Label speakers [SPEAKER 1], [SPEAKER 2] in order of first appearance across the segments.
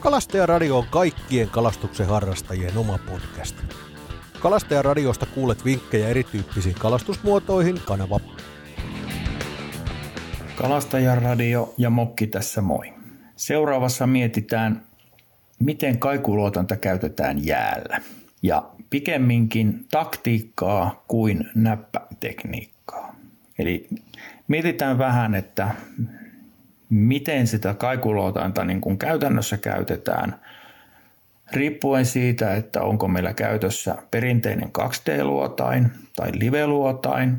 [SPEAKER 1] Kalastajaradio on kaikkien kalastuksen harrastajien oma podcast. Kalastajaradiosta kuulet vinkkejä erityyppisiin kalastusmuotoihin kanava.
[SPEAKER 2] Kalastajaradio ja Mokki tässä moi. Seuraavassa mietitään, miten kaikuluotanta käytetään jäällä. Ja pikemminkin taktiikkaa kuin näppätekniikkaa. Eli mietitään vähän, että miten sitä kaikuluotanta niin kuin käytännössä käytetään, riippuen siitä, että onko meillä käytössä perinteinen 2D-luotain tai live-luotain,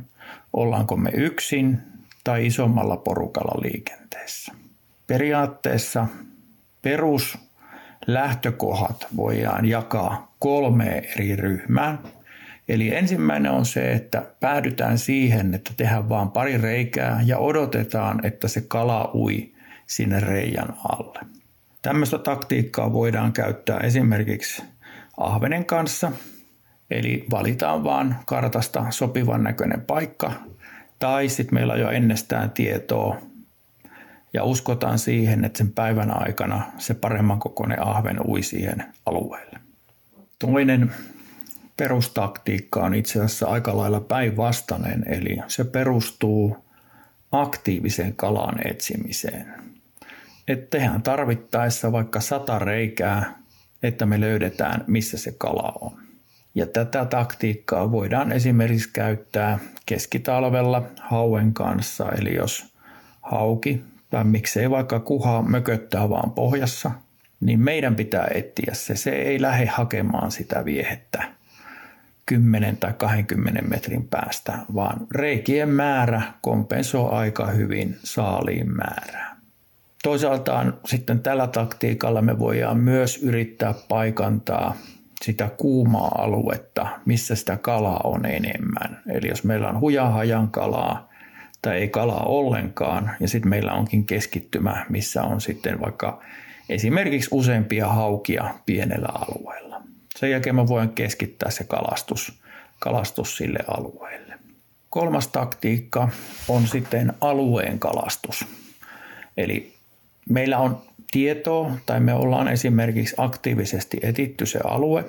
[SPEAKER 2] ollaanko me yksin tai isommalla porukalla liikenteessä. Periaatteessa perus lähtökohdat voidaan jakaa kolmeen eri ryhmään. Eli ensimmäinen on se, että päädytään siihen, että tehdään vain pari reikää ja odotetaan, että se kala ui sinne reijän alle. Tämmöistä taktiikkaa voidaan käyttää esimerkiksi ahvenen kanssa, eli valitaan vaan kartasta sopivan näköinen paikka, tai sitten meillä on jo ennestään tietoa ja uskotaan siihen, että sen päivän aikana se paremman kokoinen ahven ui siihen alueelle. Toinen perustaktiikka on itse asiassa aika lailla päinvastainen, eli se perustuu aktiiviseen kalan etsimiseen. Et tehdään tarvittaessa vaikka sata reikää, että me löydetään, missä se kala on. Ja tätä taktiikkaa voidaan esimerkiksi käyttää keskitalvella hauen kanssa, eli jos hauki tai miksei vaikka kuha mököttää vaan pohjassa, niin meidän pitää etsiä se. Se ei lähde hakemaan sitä viehettä 10 tai 20 metrin päästä, vaan reikien määrä kompensoi aika hyvin saaliin määrää. Toisaaltaan sitten tällä taktiikalla me voidaan myös yrittää paikantaa sitä kuumaa aluetta, missä sitä kalaa on enemmän. Eli jos meillä on hujahajan kalaa tai ei kalaa ollenkaan, ja sitten meillä onkin keskittymä, missä on sitten vaikka esimerkiksi useampia haukia pienellä alueella. Sen jälkeen mä voin keskittää se kalastus, kalastus sille alueelle. Kolmas taktiikka on sitten alueen kalastus. Eli meillä on tietoa tai me ollaan esimerkiksi aktiivisesti etitty se alue,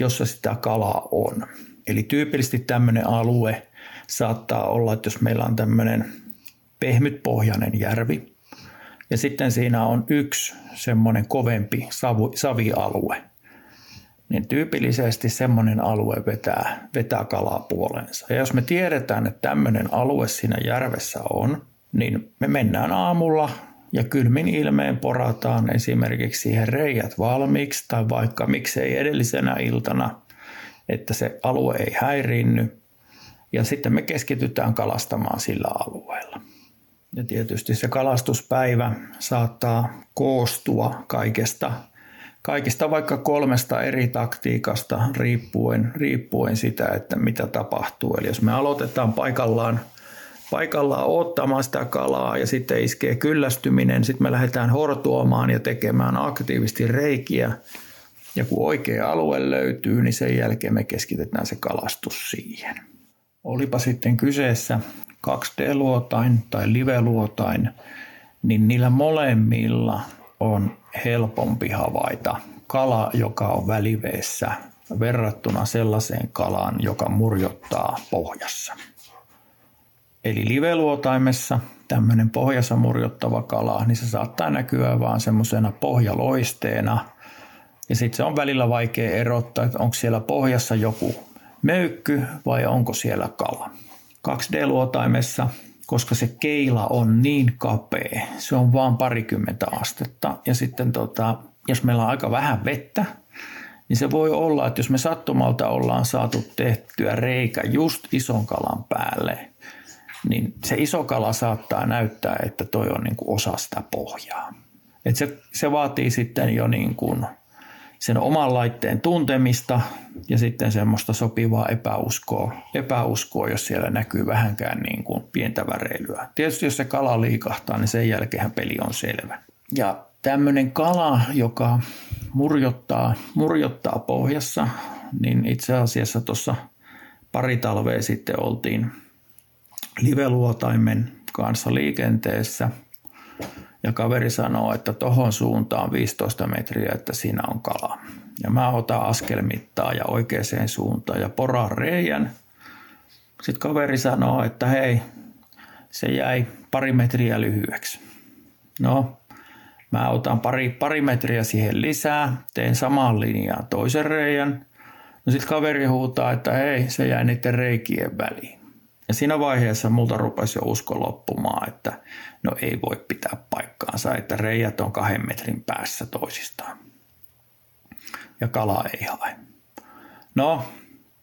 [SPEAKER 2] jossa sitä kalaa on. Eli tyypillisesti tämmöinen alue saattaa olla, että jos meillä on tämmöinen pehmytpohjainen järvi ja sitten siinä on yksi semmoinen kovempi savialue, niin tyypillisesti semmoinen alue vetää, vetää kalaa puoleensa. Ja jos me tiedetään, että tämmöinen alue siinä järvessä on, niin me mennään aamulla ja kylmin ilmeen porataan esimerkiksi siihen reijät valmiiksi tai vaikka miksei edellisenä iltana, että se alue ei häiriinny ja sitten me keskitytään kalastamaan sillä alueella. Ja tietysti se kalastuspäivä saattaa koostua kaikesta, kaikista vaikka kolmesta eri taktiikasta riippuen, riippuen sitä, että mitä tapahtuu. Eli jos me aloitetaan paikallaan, paikallaan ottamaan sitä kalaa ja sitten iskee kyllästyminen, sitten me lähdetään hortuomaan ja tekemään aktiivisesti reikiä. Ja kun oikea alue löytyy, niin sen jälkeen me keskitetään se kalastus siihen. Olipa sitten kyseessä 2D-luotain tai live-luotain, niin niillä molemmilla on helpompi havaita kala, joka on väliveessä verrattuna sellaiseen kalaan, joka murjottaa pohjassa. Eli live-luotaimessa tämmöinen pohjassa murjottava kala, niin se saattaa näkyä vaan semmoisena pohjaloisteena. Ja sitten se on välillä vaikea erottaa, että onko siellä pohjassa joku möykky vai onko siellä kala. 2D-luotaimessa, koska se keila on niin kapea, se on vain parikymmentä astetta. Ja sitten tota, jos meillä on aika vähän vettä, niin se voi olla, että jos me sattumalta ollaan saatu tehtyä reikä just ison kalan päälle, niin se iso kala saattaa näyttää, että toi on niin kuin osa sitä pohjaa. Et se, se vaatii sitten jo niin kuin sen oman laitteen tuntemista ja sitten semmoista sopivaa epäuskoa, epäuskoa jos siellä näkyy vähänkään niin kuin pientä väreilyä. Tietysti jos se kala liikahtaa, niin sen jälkeen peli on selvä. Ja tämmöinen kala, joka murjottaa, murjottaa pohjassa, niin itse asiassa tuossa pari talvea sitten oltiin liveluotaimen kanssa liikenteessä ja kaveri sanoo, että tohon suuntaan 15 metriä, että siinä on kala. Ja mä otan askelmittaa ja oikeaan suuntaan ja poraan reijän. Sitten kaveri sanoo, että hei, se jäi pari metriä lyhyeksi. No, mä otan pari, pari metriä siihen lisää, teen samaan linjaan toisen reijän. No sitten kaveri huutaa, että hei, se jäi niiden reikien väliin. Ja siinä vaiheessa multa rupesi jo usko loppumaan, että no ei voi pitää paikkaansa, että reijät on kahden metrin päässä toisistaan. Ja kala ei hae. No,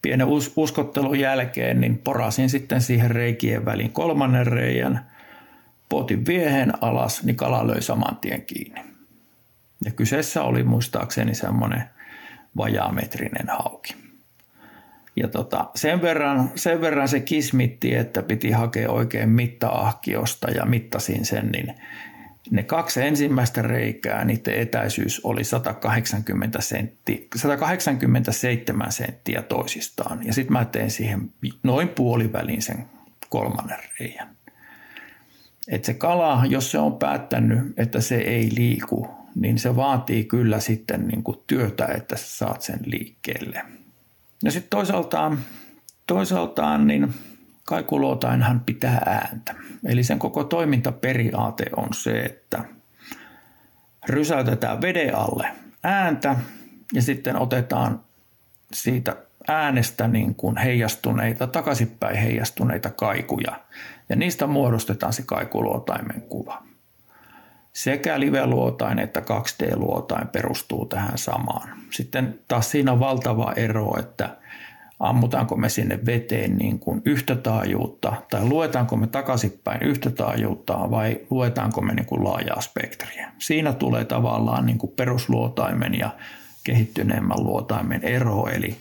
[SPEAKER 2] pienen us- uskottelun jälkeen niin porasin sitten siihen reikien väliin kolmannen reijän, potin viehen alas, niin kala löi saman tien kiinni. Ja kyseessä oli muistaakseni semmoinen vajaametrinen hauki. Ja tota, sen, verran, sen verran se kismitti, että piti hakea oikein mittaahkiosta ja mittasin sen, niin ne kaksi ensimmäistä reikää, niiden etäisyys oli 180 sentti, 187 senttiä toisistaan. Ja sitten mä tein siihen noin puolivälin sen kolmannen reijän. Et se kala, jos se on päättänyt, että se ei liiku, niin se vaatii kyllä sitten niin työtä, että sä saat sen liikkeelle. Ja sitten toisaaltaan, toisaaltaan niin kaikuluotainhan pitää ääntä. Eli sen koko toimintaperiaate on se, että rysäytetään veden alle ääntä ja sitten otetaan siitä äänestä niin kuin heijastuneita, takaisinpäin heijastuneita kaikuja ja niistä muodostetaan se kaikuluotaimen kuva. Sekä live-luotain että 2D-luotain perustuu tähän samaan. Sitten taas siinä on valtava ero, että ammutaanko me sinne veteen niin kuin yhtä taajuutta tai luetaanko me takaisinpäin yhtä taajuutta vai luetaanko me niin kuin laajaa spektriä. Siinä tulee tavallaan niin kuin perusluotaimen ja kehittyneemmän luotaimen ero, eli,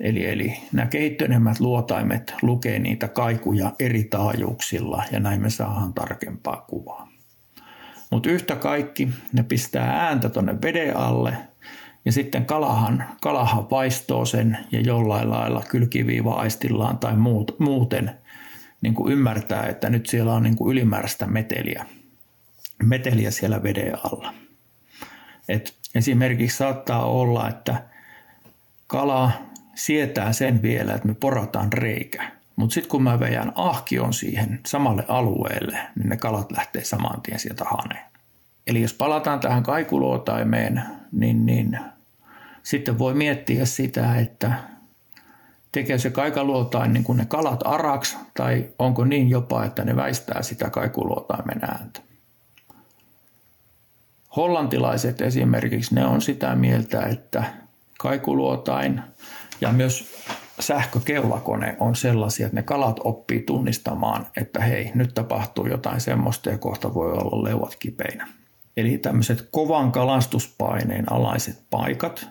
[SPEAKER 2] eli, eli nämä kehittyneemmät luotaimet lukee niitä kaikuja eri taajuuksilla ja näin me saadaan tarkempaa kuvaa. Mutta yhtä kaikki ne pistää ääntä tuonne veden alle ja sitten kalahan, kalahan vaistoo sen ja jollain lailla kylkiviiva-aistillaan tai muut, muuten niin kuin ymmärtää, että nyt siellä on niin kuin ylimääräistä meteliä, meteliä siellä veden alla. Et esimerkiksi saattaa olla, että kala sietää sen vielä, että me porataan reikä. Mutta sitten kun mä veän ahkion siihen samalle alueelle, niin ne kalat lähtee saman tien sieltä haneen. Eli jos palataan tähän kaikuluotaimeen, niin, niin sitten voi miettiä sitä, että tekee se kaikaluotain niin kuin ne kalat araks tai onko niin jopa, että ne väistää sitä kaikuluotaimen ääntä. Hollantilaiset esimerkiksi, ne on sitä mieltä, että kaikuluotain ja myös sähkökeulakone on sellaisia, että ne kalat oppii tunnistamaan, että hei, nyt tapahtuu jotain semmoista ja kohta voi olla leuat kipeinä. Eli tämmöiset kovan kalastuspaineen alaiset paikat,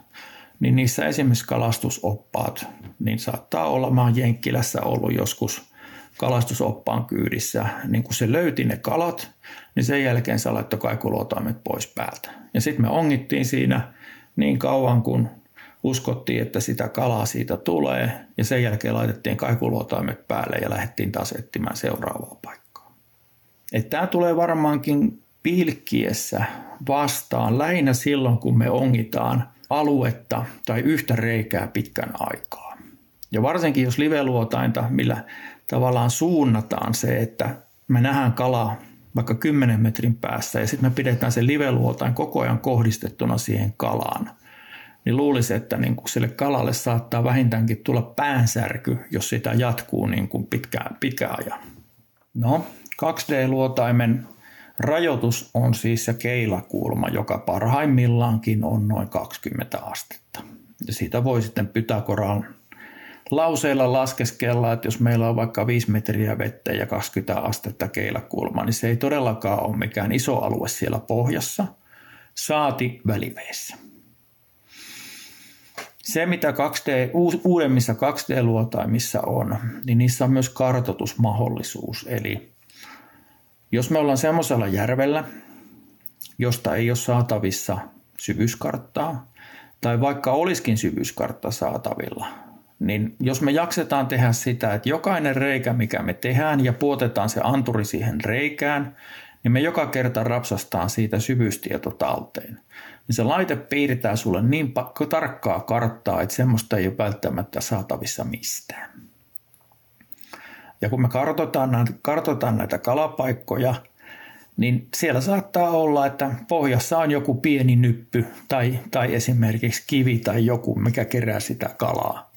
[SPEAKER 2] niin niissä esimerkiksi kalastusoppaat, niin saattaa olla, mä oon Jenkkilässä ollut joskus kalastusoppaan kyydissä, niin kun se löyti ne kalat, niin sen jälkeen se laittoi kaikuluotaimet pois päältä. Ja sitten me ongittiin siinä niin kauan, kun uskottiin, että sitä kalaa siitä tulee, ja sen jälkeen laitettiin kaikuluotaimet päälle ja lähdettiin taas etsimään seuraavaa paikkaa. Tämä tulee varmaankin pilkkiessä vastaan lähinnä silloin, kun me ongitaan aluetta tai yhtä reikää pitkän aikaa. Ja varsinkin jos liveluotainta, millä tavallaan suunnataan se, että me nähdään kala vaikka 10 metrin päässä ja sitten me pidetään se liveluotain koko ajan kohdistettuna siihen kalaan, niin luulisi, että niin kuin sille kalalle saattaa vähintäänkin tulla päänsärky, jos sitä jatkuu niin kuin pitkään, pitkään ajan. No, 2D-luotaimen Rajoitus on siis se keilakulma, joka parhaimmillaankin on noin 20 astetta. Ja siitä voi sitten Pythagoran lauseilla laskeskella, että jos meillä on vaikka 5 metriä vettä ja 20 astetta keilakulma, niin se ei todellakaan ole mikään iso alue siellä pohjassa, saati väliveessä. Se, mitä 2D, uudemmissa 2D-luotaimissa on, niin niissä on myös kartoitusmahdollisuus. Eli jos me ollaan semmoisella järvellä, josta ei ole saatavissa syvyyskarttaa, tai vaikka olisikin syvyyskartta saatavilla, niin jos me jaksetaan tehdä sitä, että jokainen reikä, mikä me tehdään ja puotetaan se anturi siihen reikään, niin me joka kerta rapsastaan siitä syvyystieto talteen. Niin se laite piirtää sulle niin tarkkaa karttaa, että semmoista ei ole välttämättä saatavissa mistään. Ja kun me kartoitetaan näitä, kartoitetaan näitä kalapaikkoja, niin siellä saattaa olla, että pohjassa on joku pieni nyppy tai, tai esimerkiksi kivi tai joku, mikä kerää sitä kalaa.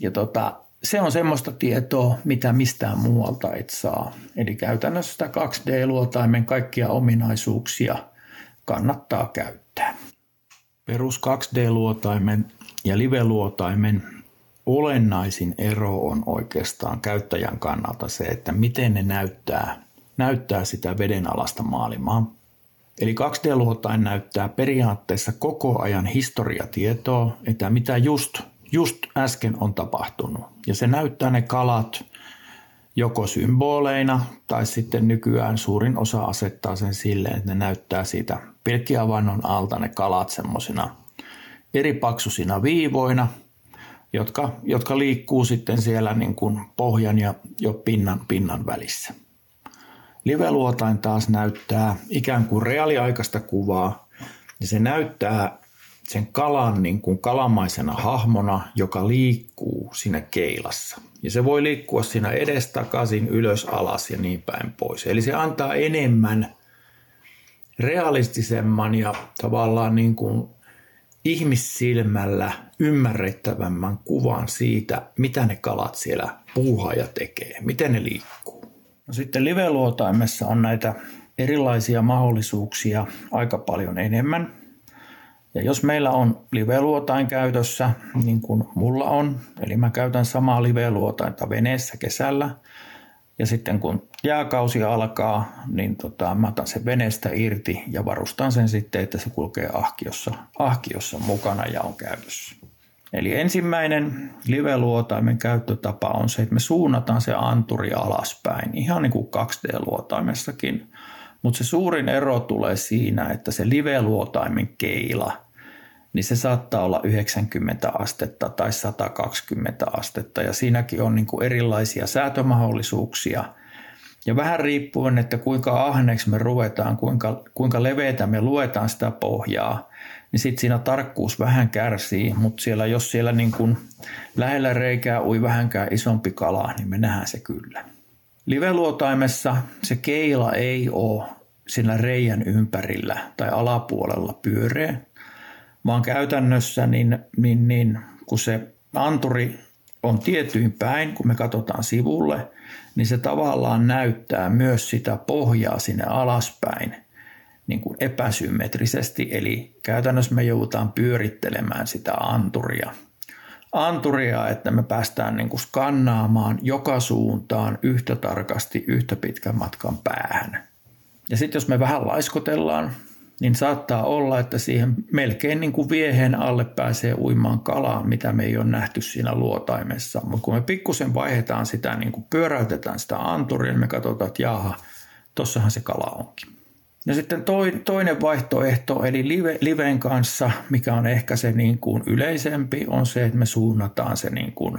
[SPEAKER 2] Ja tota, se on semmoista tietoa, mitä mistään muualta et saa. Eli käytännössä sitä 2D-luotaimen kaikkia ominaisuuksia kannattaa käyttää. Perus 2D-luotaimen ja live-luotaimen olennaisin ero on oikeastaan käyttäjän kannalta se, että miten ne näyttää, näyttää sitä vedenalasta maailmaa. Eli 2D-luotain näyttää periaatteessa koko ajan historiatietoa, että mitä just, just äsken on tapahtunut. Ja se näyttää ne kalat joko symboleina tai sitten nykyään suurin osa asettaa sen silleen, että ne näyttää siitä pilkkiavannon alta ne kalat semmoisina eri paksusina viivoina – jotka, jotka liikkuu sitten siellä niin kuin pohjan ja jo pinnan, pinnan välissä. Liveluotain taas näyttää ikään kuin reaaliaikaista kuvaa, ja se näyttää sen kalan niin kuin kalamaisena hahmona, joka liikkuu siinä keilassa. Ja se voi liikkua siinä edestakaisin, ylös, alas ja niin päin pois. Eli se antaa enemmän realistisemman ja tavallaan niin kuin ihmissilmällä ymmärrettävämmän kuvan siitä, mitä ne kalat siellä puuhaa ja tekee, miten ne liikkuu. No sitten live-luotaimessa on näitä erilaisia mahdollisuuksia aika paljon enemmän. Ja jos meillä on live-luotain käytössä, niin kuin mulla on, eli mä käytän samaa live-luotainta veneessä kesällä, ja sitten kun jääkausi alkaa, niin tota, mä otan sen veneestä irti ja varustan sen sitten, että se kulkee ahkiossa, ahkiossa mukana ja on käytössä. Eli ensimmäinen live-luotaimen käyttötapa on se, että me suunnataan se anturi alaspäin, ihan niin kuin 2D-luotaimessakin. Mutta se suurin ero tulee siinä, että se live-luotaimen keila – niin se saattaa olla 90 astetta tai 120 astetta ja siinäkin on niin kuin erilaisia säätömahdollisuuksia. Ja vähän riippuen, että kuinka ahneeksi me ruvetaan, kuinka, kuinka leveätä me luetaan sitä pohjaa, niin sitten siinä tarkkuus vähän kärsii, mutta siellä, jos siellä niin kuin lähellä reikää ui vähänkään isompi kala, niin me nähdään se kyllä. Liveluotaimessa se keila ei ole sillä reijän ympärillä tai alapuolella pyöreä, vaan käytännössä niin, niin, niin kun se anturi on tietyin päin, kun me katsotaan sivulle, niin se tavallaan näyttää myös sitä pohjaa sinne alaspäin niin kuin epäsymmetrisesti, eli käytännössä me joudutaan pyörittelemään sitä anturia. Anturia, että me päästään niin kuin skannaamaan joka suuntaan yhtä tarkasti yhtä pitkän matkan päähän. Ja sitten jos me vähän laiskotellaan, niin saattaa olla, että siihen melkein niin kuin viehen alle pääsee uimaan kalaa, mitä me ei ole nähty siinä luotaimessa. Mutta kun me pikkusen vaihdetaan sitä, niin kuin pyöräytetään sitä anturia, niin me katsotaan, että jaha, tossahan se kala onkin. Ja sitten toinen vaihtoehto, eli live, liven kanssa, mikä on ehkä se niin kuin yleisempi, on se, että me suunnataan se niin kuin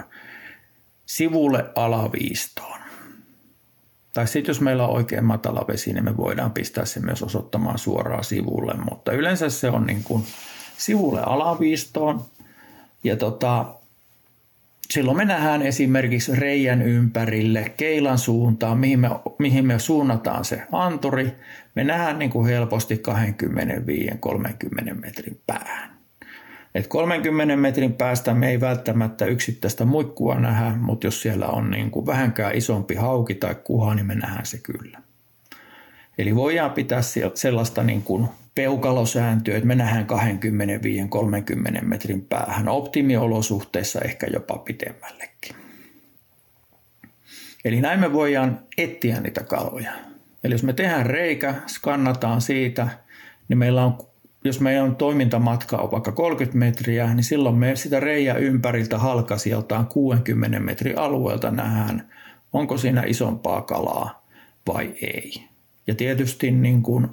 [SPEAKER 2] sivulle alaviistoon. Tai sitten jos meillä on oikein matala vesi, niin me voidaan pistää se myös osoittamaan suoraan sivulle, mutta yleensä se on niin kuin sivulle alaviistoon. Ja tota, silloin me nähdään esimerkiksi reijän ympärille, keilan suuntaan, mihin me, mihin me suunnataan se anturi. Me nähdään niin kuin helposti 25-30 metrin päähän. Et 30 metrin päästä me ei välttämättä yksittäistä muikkua nähdä, mutta jos siellä on niin kuin vähänkään isompi hauki tai kuha, niin me nähdään se kyllä. Eli voidaan pitää sellaista niin kuin peukalosääntöä, että me nähdään 25-30 metrin päähän optimiolosuhteissa ehkä jopa pitemmällekin. Eli näin me voidaan etsiä niitä kaloja. Eli jos me tehdään reikä, skannataan siitä, niin meillä on jos meidän toimintamatka on vaikka 30 metriä, niin silloin me sitä reijä ympäriltä halkasijaltaan 60 metrin alueelta nähdään, onko siinä isompaa kalaa vai ei. Ja tietysti niin kun,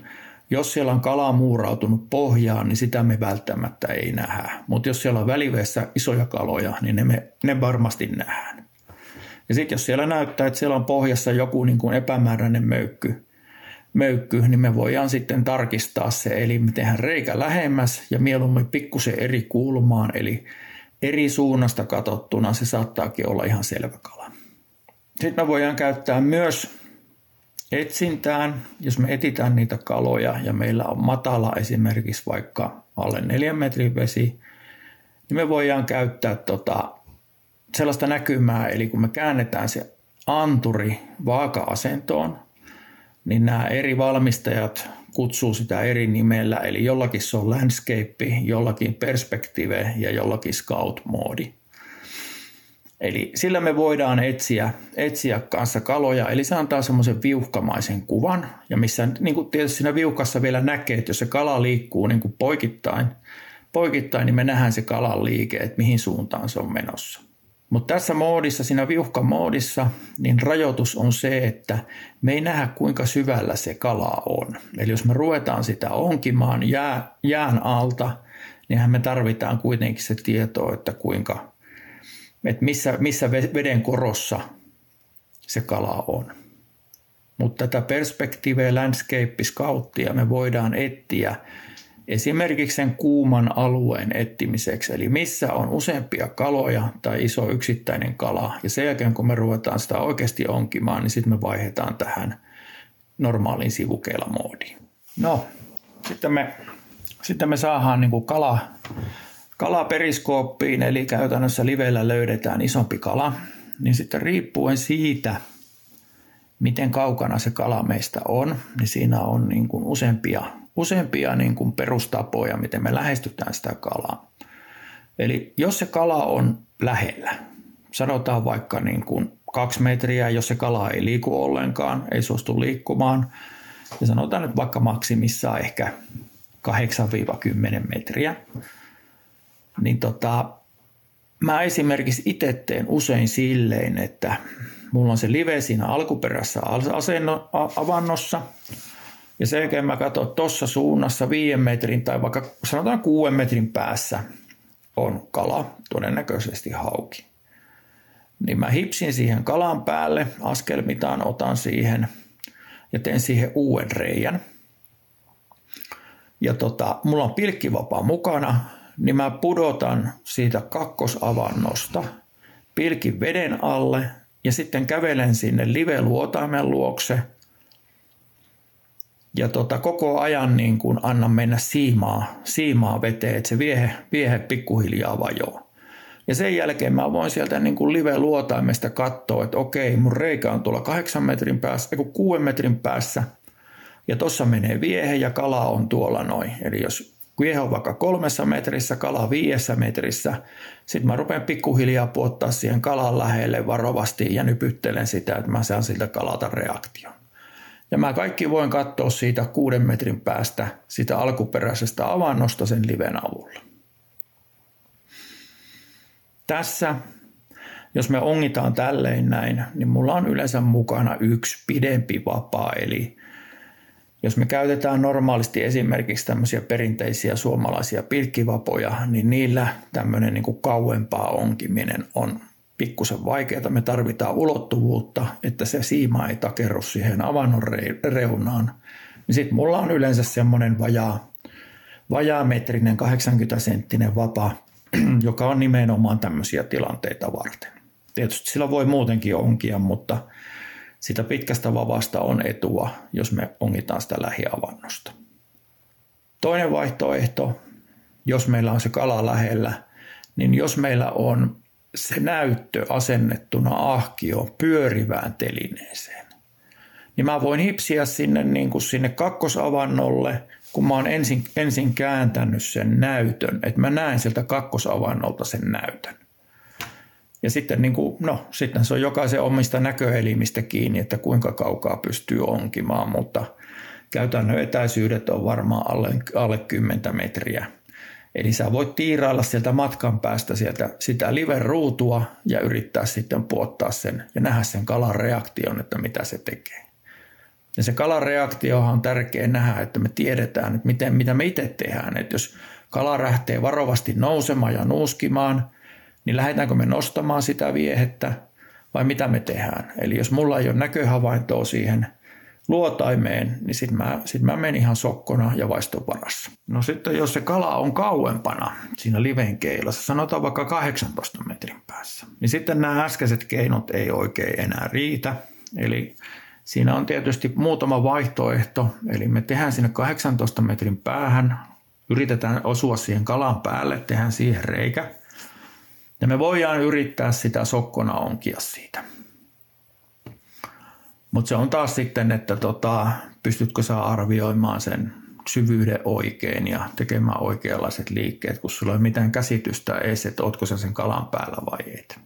[SPEAKER 2] jos siellä on kala muurautunut pohjaan, niin sitä me välttämättä ei nähdä. Mutta jos siellä on väliveessä isoja kaloja, niin ne, me, ne varmasti nähdään. Ja sitten jos siellä näyttää, että siellä on pohjassa joku niin kuin epämääräinen möykky, möykky, niin me voidaan sitten tarkistaa se, eli me tehdään reikä lähemmäs ja mieluummin pikkusen eri kulmaan, eli eri suunnasta katsottuna se saattaakin olla ihan selvä kala. Sitten me voidaan käyttää myös etsintään, jos me etitään niitä kaloja ja meillä on matala esimerkiksi vaikka alle neljän metrin vesi, niin me voidaan käyttää tota, sellaista näkymää, eli kun me käännetään se anturi vaaka-asentoon, niin nämä eri valmistajat kutsuu sitä eri nimellä, eli jollakin se on landscape, jollakin perspektive ja jollakin scout-moodi. Eli sillä me voidaan etsiä, etsiä kanssa kaloja, eli se antaa semmoisen viuhkamaisen kuvan, ja missä niin kuin tietysti siinä viuhkassa vielä näkee, että jos se kala liikkuu niin kuin poikittain, poikittain, niin me nähdään se kalan liike, että mihin suuntaan se on menossa. Mutta tässä moodissa, siinä viuhkamoodissa, niin rajoitus on se, että me ei nähdä kuinka syvällä se kala on. Eli jos me ruvetaan sitä onkimaan jää, jään alta, niin me tarvitaan kuitenkin se tieto, että kuinka, että missä, missä veden korossa se kala on. Mutta tätä perspektiiveä landscape scouttia me voidaan etsiä esimerkiksi sen kuuman alueen etsimiseksi, eli missä on useampia kaloja tai iso yksittäinen kala. Ja sen jälkeen, kun me ruvetaan sitä oikeasti onkimaan, niin sitten me vaihdetaan tähän normaaliin moodiin. No, sitten me, sitten me saadaan niin kuin kala, kala periskooppiin, eli käytännössä livellä löydetään isompi kala. Niin sitten riippuen siitä, miten kaukana se kala meistä on, niin siinä on niin kuin useampia useampia niin kuin perustapoja, miten me lähestytään sitä kalaa. Eli jos se kala on lähellä, sanotaan vaikka niin kuin kaksi metriä, jos se kala ei liiku ollenkaan, ei suostu liikkumaan, ja sanotaan nyt vaikka maksimissaan ehkä 8-10 metriä, niin tota, mä esimerkiksi itse teen usein silleen, että mulla on se live siinä alkuperässä asenno, avannossa – ja sen jälkeen mä katson, tuossa suunnassa viiden metrin tai vaikka sanotaan kuuden metrin päässä on kala, todennäköisesti hauki. Niin mä hipsin siihen kalan päälle, askelmitaan otan siihen ja teen siihen uuden reijän. Ja tota, mulla on pilkkivapaa mukana, niin mä pudotan siitä kakkosavannosta pilkin veden alle ja sitten kävelen sinne live-luotaimen luokse – ja tota, koko ajan niin kuin annan mennä siimaa, siimaa veteen, että se viehe, viehe pikkuhiljaa vajoaa. Ja sen jälkeen mä voin sieltä niin kuin live-luotaimesta katsoa, että okei, mun reikä on tuolla kahdeksan metrin päässä, ei kuuden metrin päässä. Ja tuossa menee viehe ja kala on tuolla noin. Eli jos viehe on vaikka kolmessa metrissä, kala viidessä metrissä, sitten mä rupean pikkuhiljaa puottaa siihen kalan lähelle varovasti ja nypyttelen sitä, että mä saan siltä kalalta reaktion. Ja mä kaikki voin katsoa siitä kuuden metrin päästä sitä alkuperäisestä avannosta sen liven avulla. Tässä, jos me ongitaan tälleen näin, niin mulla on yleensä mukana yksi pidempi vapaa, eli jos me käytetään normaalisti esimerkiksi tämmöisiä perinteisiä suomalaisia pilkkivapoja, niin niillä tämmöinen niin kuin kauempaa onkiminen on pikkusen vaikeaa. Me tarvitaan ulottuvuutta, että se siima ei takerru siihen avannon reunaan. Niin sitten mulla on yleensä semmoinen vajaa, vajaametrinen 80 senttinen vapaa, joka on nimenomaan tämmöisiä tilanteita varten. Tietysti sillä voi muutenkin onkia, mutta sitä pitkästä vavasta on etua, jos me ongitaan sitä lähiavannosta. Toinen vaihtoehto, jos meillä on se kala lähellä, niin jos meillä on se näyttö asennettuna ahkioon pyörivään telineeseen. Niin mä voin hipsiä sinne, niin kuin sinne kakkosavannolle, kun mä oon ensin, ensin kääntänyt sen näytön, että mä näen sieltä kakkosavannolta sen näytön. Ja sitten niin kuin, no, sitten se on jokaisen omista näköelimistä kiinni, että kuinka kaukaa pystyy onkimaan, mutta käytännön etäisyydet on varmaan alle, alle 10 metriä Eli sä voit tiirailla sieltä matkan päästä sieltä sitä live-ruutua ja yrittää sitten puottaa sen ja nähdä sen kalan reaktion, että mitä se tekee. Ja se kalan reaktiohan on tärkeä nähdä, että me tiedetään, että miten, mitä me itse tehdään. Että jos kala lähtee varovasti nousemaan ja nuuskimaan, niin lähdetäänkö me nostamaan sitä viehettä vai mitä me tehdään. Eli jos mulla ei ole näköhavaintoa siihen luotaimeen, niin sitten mä, sit mä menen ihan sokkona ja vaiston varassa. No sitten jos se kala on kauempana siinä liven keilassa, sanotaan vaikka 18 metrin päässä, niin sitten nämä äskeiset keinot ei oikein enää riitä. Eli siinä on tietysti muutama vaihtoehto, eli me tehdään sinne 18 metrin päähän, yritetään osua siihen kalan päälle, tehdään siihen reikä, ja me voidaan yrittää sitä sokkona onkia siitä. Mutta se on taas sitten, että tota, pystytkö sä arvioimaan sen syvyyden oikein ja tekemään oikeanlaiset liikkeet, kun sulla ei ole mitään käsitystä edes, että ootko sä sen kalan päällä vai et.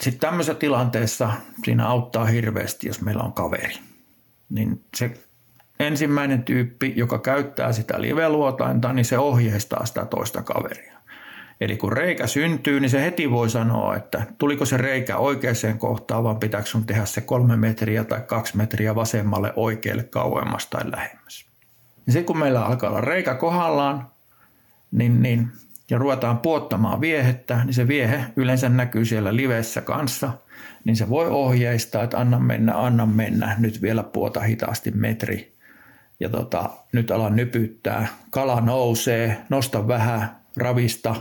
[SPEAKER 2] Sitten tämmöisessä tilanteessa siinä auttaa hirveästi, jos meillä on kaveri. Niin se ensimmäinen tyyppi, joka käyttää sitä liveluotainta, niin se ohjeistaa sitä toista kaveria. Eli kun reikä syntyy, niin se heti voi sanoa, että tuliko se reikä oikeaan kohtaan, vaan pitääkö sun tehdä se kolme metriä tai kaksi metriä vasemmalle oikealle kauemmas tai lähemmäs. Ja sitten kun meillä alkaa olla reikä kohdallaan, niin, niin, ja ruvetaan puottamaan viehettä, niin se viehe yleensä näkyy siellä livessä kanssa, niin se voi ohjeistaa, että anna mennä, anna mennä, nyt vielä puota hitaasti metri. Ja tota, nyt alan nypyttää, kala nousee, nosta vähän, ravista,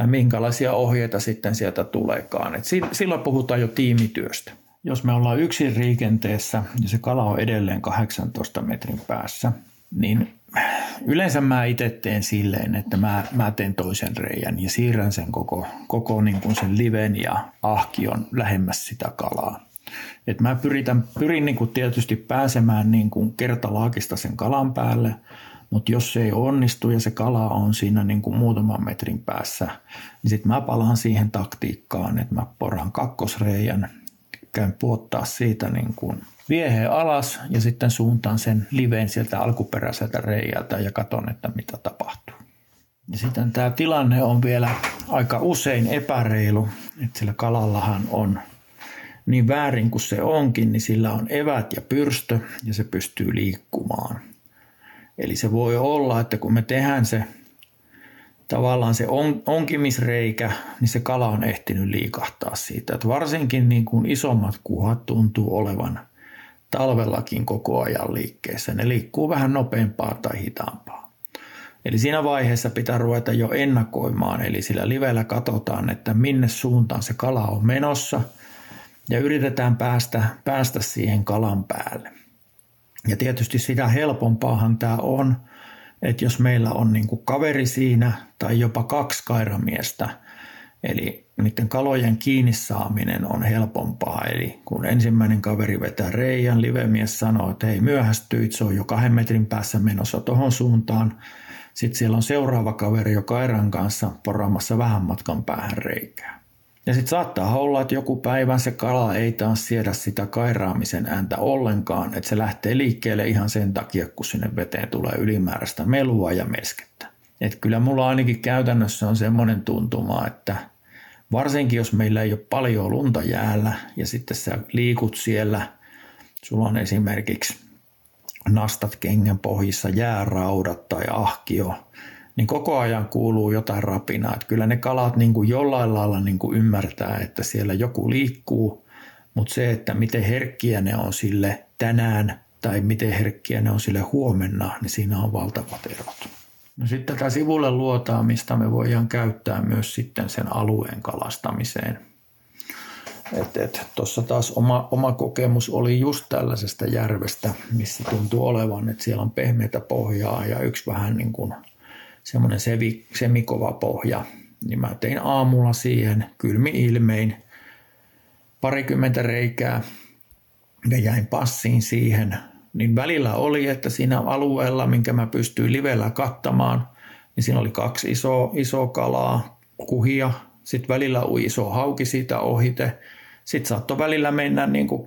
[SPEAKER 2] tai minkälaisia ohjeita sitten sieltä tuleekaan. Et silloin puhutaan jo tiimityöstä. Jos me ollaan yksin liikenteessä ja se kala on edelleen 18 metrin päässä, niin yleensä mä itse teen silleen, että mä, mä teen toisen reijän ja siirrän sen koko, koko niin kuin sen liven ja ahkion lähemmäs sitä kalaa. Et mä pyritän, pyrin niin kuin tietysti pääsemään niin kuin kertalaakista sen kalan päälle – mutta jos se ei onnistu ja se kala on siinä niin kuin muutaman metrin päässä, niin sitten mä palaan siihen taktiikkaan, että mä poran kakkosreijän, käyn puottaa siitä niin kuin vieheen alas ja sitten suuntaan sen liveen sieltä alkuperäiseltä reijältä ja katon, että mitä tapahtuu. Ja sitten tämä tilanne on vielä aika usein epäreilu, että sillä kalallahan on niin väärin kuin se onkin, niin sillä on evät ja pyrstö ja se pystyy liikkumaan – Eli se voi olla, että kun me tehdään se tavallaan se on, onkimisreikä, niin se kala on ehtinyt liikahtaa siitä. Että varsinkin niin kuin isommat kuhat tuntuu olevan talvellakin koko ajan liikkeessä. Ne liikkuu vähän nopeampaa tai hitaampaa. Eli siinä vaiheessa pitää ruveta jo ennakoimaan, eli sillä livellä katsotaan, että minne suuntaan se kala on menossa ja yritetään päästä, päästä siihen kalan päälle. Ja tietysti sitä helpompaahan tämä on, että jos meillä on niin kuin kaveri siinä tai jopa kaksi kairamiestä, eli niiden kalojen kiinni saaminen on helpompaa. Eli kun ensimmäinen kaveri vetää reijän, livemies sanoo, että hei myöhästyit, se on jo kahden metrin päässä menossa tuohon suuntaan. Sitten siellä on seuraava kaveri jo kairan kanssa poraamassa vähän matkan päähän reikää. Ja sitten saattaa olla, että joku päivä se kala ei taas siedä sitä kairaamisen ääntä ollenkaan, että se lähtee liikkeelle ihan sen takia, kun sinne veteen tulee ylimääräistä melua ja meskettä. Et kyllä mulla ainakin käytännössä on semmoinen tuntuma, että varsinkin jos meillä ei ole paljon lunta jäällä ja sitten sä liikut siellä, sulla on esimerkiksi nastat kengän pohjissa, jääraudat tai ahkio, niin koko ajan kuuluu jotain rapinaa. Että kyllä ne kalat niin kuin jollain lailla niin kuin ymmärtää, että siellä joku liikkuu, mutta se, että miten herkkiä ne on sille tänään tai miten herkkiä ne on sille huomenna, niin siinä on valtavat erot. No sitten tätä sivulle luotaamista me voidaan käyttää myös sitten sen alueen kalastamiseen. Tuossa taas oma, oma kokemus oli just tällaisesta järvestä, missä tuntuu olevan, että siellä on pehmeitä pohjaa ja yksi vähän niin kuin – semmoinen sevi, semikova pohja, niin mä tein aamulla siihen kylmi ilmein parikymmentä reikää ja jäin passiin siihen. Niin välillä oli, että siinä alueella, minkä mä pystyin livellä kattamaan, niin siinä oli kaksi isoa, isoa kalaa, kuhia. Sitten välillä ui iso hauki siitä ohite. Sitten saattoi välillä mennä niin kuin 10-15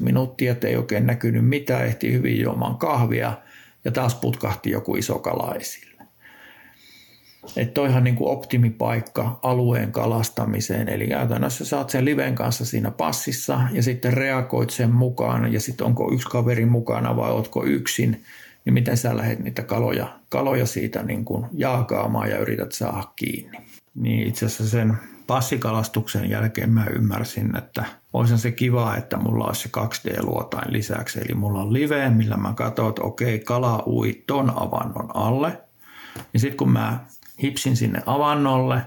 [SPEAKER 2] minuuttia, että ei oikein näkynyt mitään, ehti hyvin juomaan kahvia ja taas putkahti joku iso kala esille. Että toihan niin kuin optimipaikka alueen kalastamiseen. Eli käytännössä saat sen liven kanssa siinä passissa ja sitten reagoit sen mukaan ja sitten onko yksi kaveri mukana vai ootko yksin, niin miten sä lähdet niitä kaloja, kaloja siitä niin kuin jaakaamaan ja yrität saada kiinni. Niin itse asiassa sen passikalastuksen jälkeen mä ymmärsin, että olisi se kiva, että mulla olisi se 2D-luotain lisäksi. Eli mulla on live, millä mä katson, että okei, kala ui ton avannon alle. Ja sitten kun mä hipsin sinne avannolle,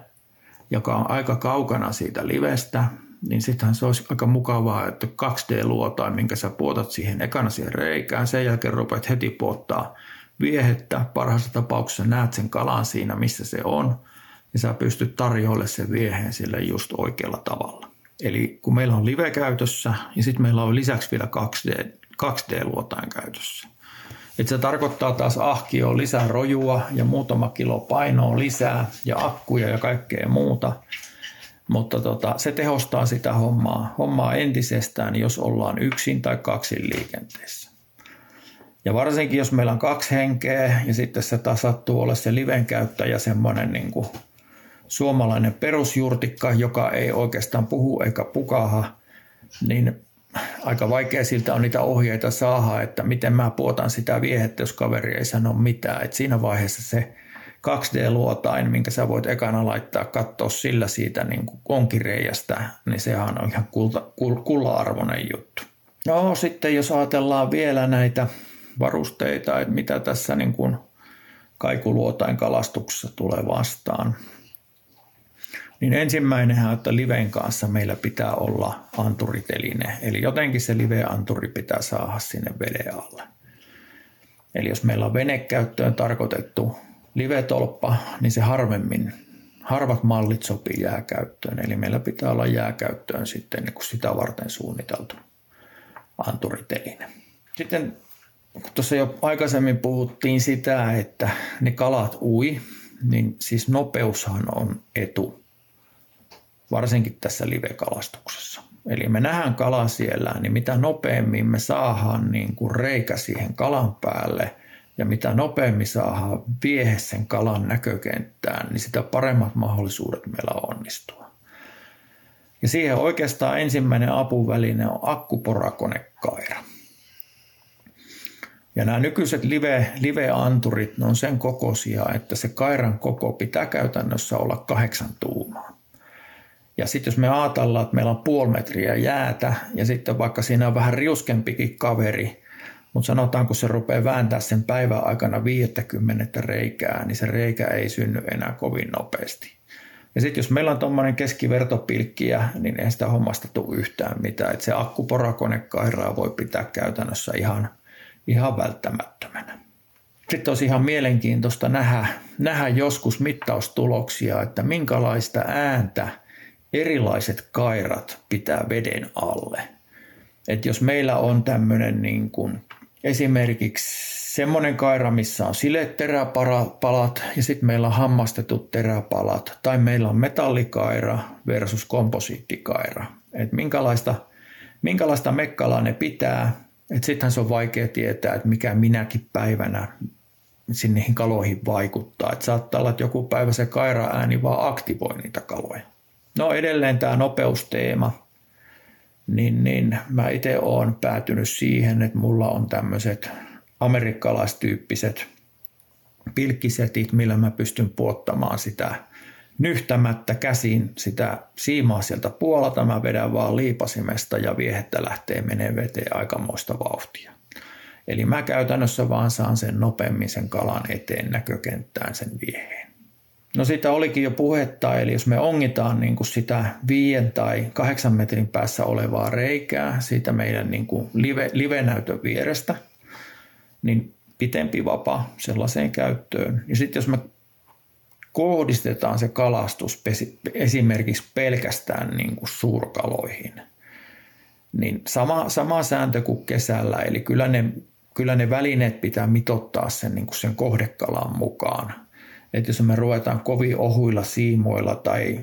[SPEAKER 2] joka on aika kaukana siitä livestä, niin sittenhän se olisi aika mukavaa, että 2D-luotain, minkä sä puotat siihen ekana siihen reikään, sen jälkeen rupeat heti puottaa viehettä. Parhaassa tapauksessa näet sen kalan siinä, missä se on, ja sä pystyt tarjoille sen vieheen sille just oikealla tavalla. Eli kun meillä on live käytössä ja sitten meillä on lisäksi vielä 2D, 2D-luotain käytössä. Et se tarkoittaa taas ahkio lisää rojua ja muutama kilo painoa lisää ja akkuja ja kaikkea muuta. Mutta tota, se tehostaa sitä hommaa, hommaa entisestään, jos ollaan yksin tai kaksin liikenteessä. Ja varsinkin, jos meillä on kaksi henkeä ja sitten se taas sattuu olla se liven käyttäjä semmoinen niin kuin suomalainen perusjurtikka, joka ei oikeastaan puhu eikä pukaha, niin aika vaikea siltä on niitä ohjeita saada, että miten mä puotan sitä viehettä, jos kaveri ei sano mitään. Et siinä vaiheessa se 2D-luotain, minkä sä voit ekana laittaa katsoa sillä siitä niin kuin niin sehän on ihan kulta, kul, kulla-arvoinen juttu. No sitten jos ajatellaan vielä näitä varusteita, että mitä tässä niin kuin kaikuluotain kalastuksessa tulee vastaan, niin ensimmäinenhän, että liven kanssa meillä pitää olla anturiteline. Eli jotenkin se live-anturi pitää saada sinne veden alle. Eli jos meillä on venekäyttöön tarkoitettu livetolppa, niin se harvemmin, harvat mallit sopii jääkäyttöön. Eli meillä pitää olla jääkäyttöön sitten niin kuin sitä varten suunniteltu anturiteline. Sitten kun tuossa jo aikaisemmin puhuttiin sitä, että ne kalat ui, niin siis nopeushan on etu varsinkin tässä live-kalastuksessa. Eli me nähdään kala siellä, niin mitä nopeammin me saadaan niin kuin reikä siihen kalan päälle ja mitä nopeammin saadaan viehe sen kalan näkökenttään, niin sitä paremmat mahdollisuudet meillä onnistua. Ja siihen oikeastaan ensimmäinen apuväline on akkuporakonekaira. Ja nämä nykyiset live, live-anturit, ne on sen kokoisia, että se kairan koko pitää käytännössä olla kahdeksan tuumaa. Ja sitten jos me ajatellaan, että meillä on puoli metriä jäätä ja sitten vaikka siinä on vähän riuskempikin kaveri, mutta sanotaan, kun se rupeaa vääntää sen päivän aikana 50 reikää, niin se reikä ei synny enää kovin nopeasti. Ja sitten jos meillä on tuommoinen keskivertopilkkiä, niin ei sitä hommasta tule yhtään mitään. Et se akkuporakonekairaa voi pitää käytännössä ihan, ihan välttämättömänä. Sitten olisi ihan mielenkiintoista nähdä, nähdä joskus mittaustuloksia, että minkälaista ääntä – erilaiset kairat pitää veden alle. Et jos meillä on tämmöinen niin kuin esimerkiksi semmoinen kaira, missä on sileteräpalat ja sitten meillä on hammastetut teräpalat, tai meillä on metallikaira versus komposiittikaira. että minkälaista, minkälaista mekkalaa ne pitää, että sittenhän se on vaikea tietää, että mikä minäkin päivänä sinne kaloihin vaikuttaa. että saattaa olla, että joku päivä se kaira ääni vaan aktivoi niitä kaloja. No edelleen tämä nopeusteema, niin, niin mä itse olen päätynyt siihen, että mulla on tämmöiset amerikkalaistyyppiset pilkkisetit, millä mä pystyn puottamaan sitä nyhtämättä käsin sitä siimaa sieltä puolelta. Mä vedän vaan liipasimesta ja viehettä lähtee menee veteen aikamoista vauhtia. Eli mä käytännössä vaan saan sen nopeammin sen kalan eteen näkökenttään sen vieheen. No siitä olikin jo puhetta, eli jos me ongitaan niin kuin sitä viien tai kahdeksan metrin päässä olevaa reikää siitä meidän niin kuin live, live-näytön vierestä, niin pitempi vapa sellaiseen käyttöön. Ja sitten jos me kohdistetaan se kalastus esimerkiksi pelkästään niin kuin suurkaloihin, niin sama, sama sääntö kuin kesällä, eli kyllä ne, kyllä ne välineet pitää mitottaa sen, niin kuin sen kohdekalan mukaan – että jos me ruvetaan kovin ohuilla siimoilla tai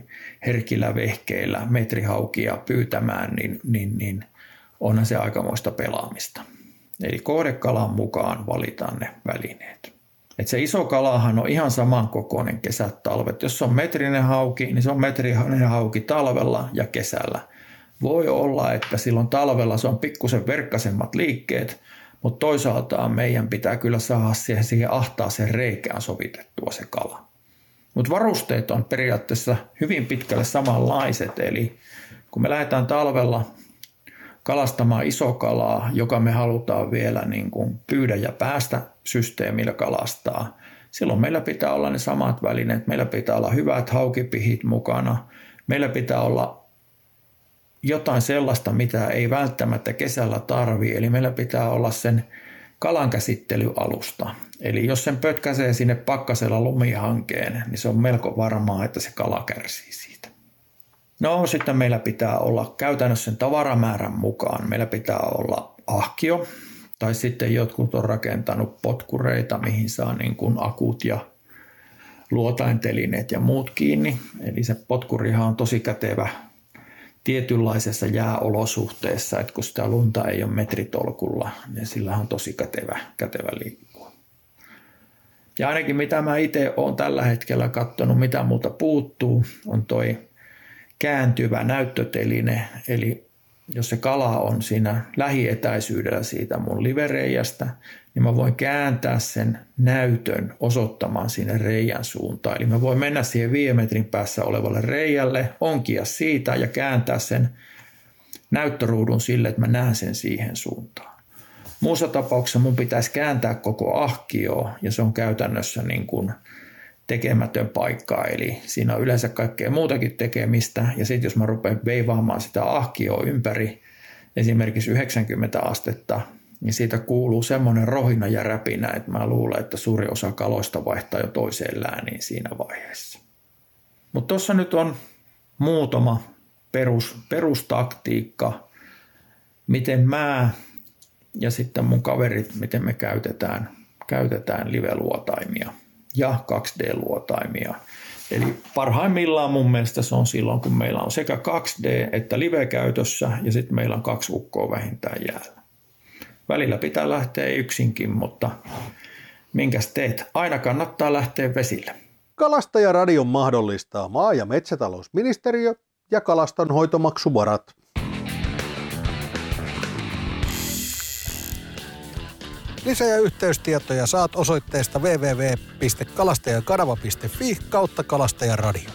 [SPEAKER 2] herkillä vehkeillä metrihaukia pyytämään, niin, niin, niin onhan se aikamoista pelaamista. Eli kohdekalan mukaan valitaan ne välineet. Et se iso kalahan on ihan samankokoinen kesät, talvet. Jos on metrinen hauki, niin se on metrinen hauki talvella ja kesällä. Voi olla, että silloin talvella se on pikkusen verkkasemmat liikkeet, mutta toisaalta meidän pitää kyllä saada siihen, siihen ahtaaseen reikään sovitettua se kala. Mutta varusteet on periaatteessa hyvin pitkälle samanlaiset, eli kun me lähdetään talvella kalastamaan isokalaa, joka me halutaan vielä niin kuin pyydä ja päästä systeemillä kalastaa, silloin meillä pitää olla ne samat välineet. Meillä pitää olla hyvät haukipihit mukana. Meillä pitää olla jotain sellaista, mitä ei välttämättä kesällä tarvi. Eli meillä pitää olla sen kalankäsittelyalusta. Eli jos sen pötkäsee sinne pakkasella lumihankeen, niin se on melko varmaa, että se kala kärsii siitä. No sitten meillä pitää olla käytännössä sen tavaramäärän mukaan. Meillä pitää olla ahkio, tai sitten jotkut on rakentanut potkureita, mihin saa niin kuin akut ja luotaintelineet ja muut kiinni. Eli se potkurihan on tosi kätevä tietynlaisessa jääolosuhteessa, että kun sitä lunta ei ole metritolkulla, niin sillä on tosi kätevä, kätevä liikkua. Ja ainakin mitä mä itse olen tällä hetkellä katsonut, mitä muuta puuttuu, on toi kääntyvä näyttöteline, eli jos se kala on siinä lähietäisyydellä siitä mun livereijästä, niin mä voin kääntää sen näytön osoittamaan sinne reijän suuntaan. Eli mä voin mennä siihen viiden metrin päässä olevalle reijälle, onkia siitä ja kääntää sen näyttöruudun sille, että mä näen sen siihen suuntaan. Muussa tapauksessa mun pitäisi kääntää koko ahkio ja se on käytännössä niin kuin tekemätön paikka, eli siinä on yleensä kaikkea muutakin tekemistä, ja sitten jos mä rupean veivaamaan sitä ahkioa ympäri esimerkiksi 90 astetta, niin siitä kuuluu semmoinen rohina ja räpinä, että mä luulen, että suuri osa kaloista vaihtaa jo toiseen lääniin siinä vaiheessa. Mutta tuossa nyt on muutama perus, perustaktiikka, miten mä ja sitten mun kaverit, miten me käytetään, käytetään live-luotaimia ja 2D-luotaimia. Eli parhaimmillaan mun mielestä se on silloin, kun meillä on sekä 2D että live-käytössä ja sitten meillä on kaksi ukkoa vähintään jäällä. Välillä pitää lähteä yksinkin, mutta minkäs teet? Aina kannattaa lähteä vesille.
[SPEAKER 1] Kalastajaradion mahdollistaa maa- ja metsätalousministeriö ja kalastonhoitomaksuvarat. Lisä- ja yhteystietoja saat osoitteesta www.kalastajakanava.fi kautta kalastajaradio.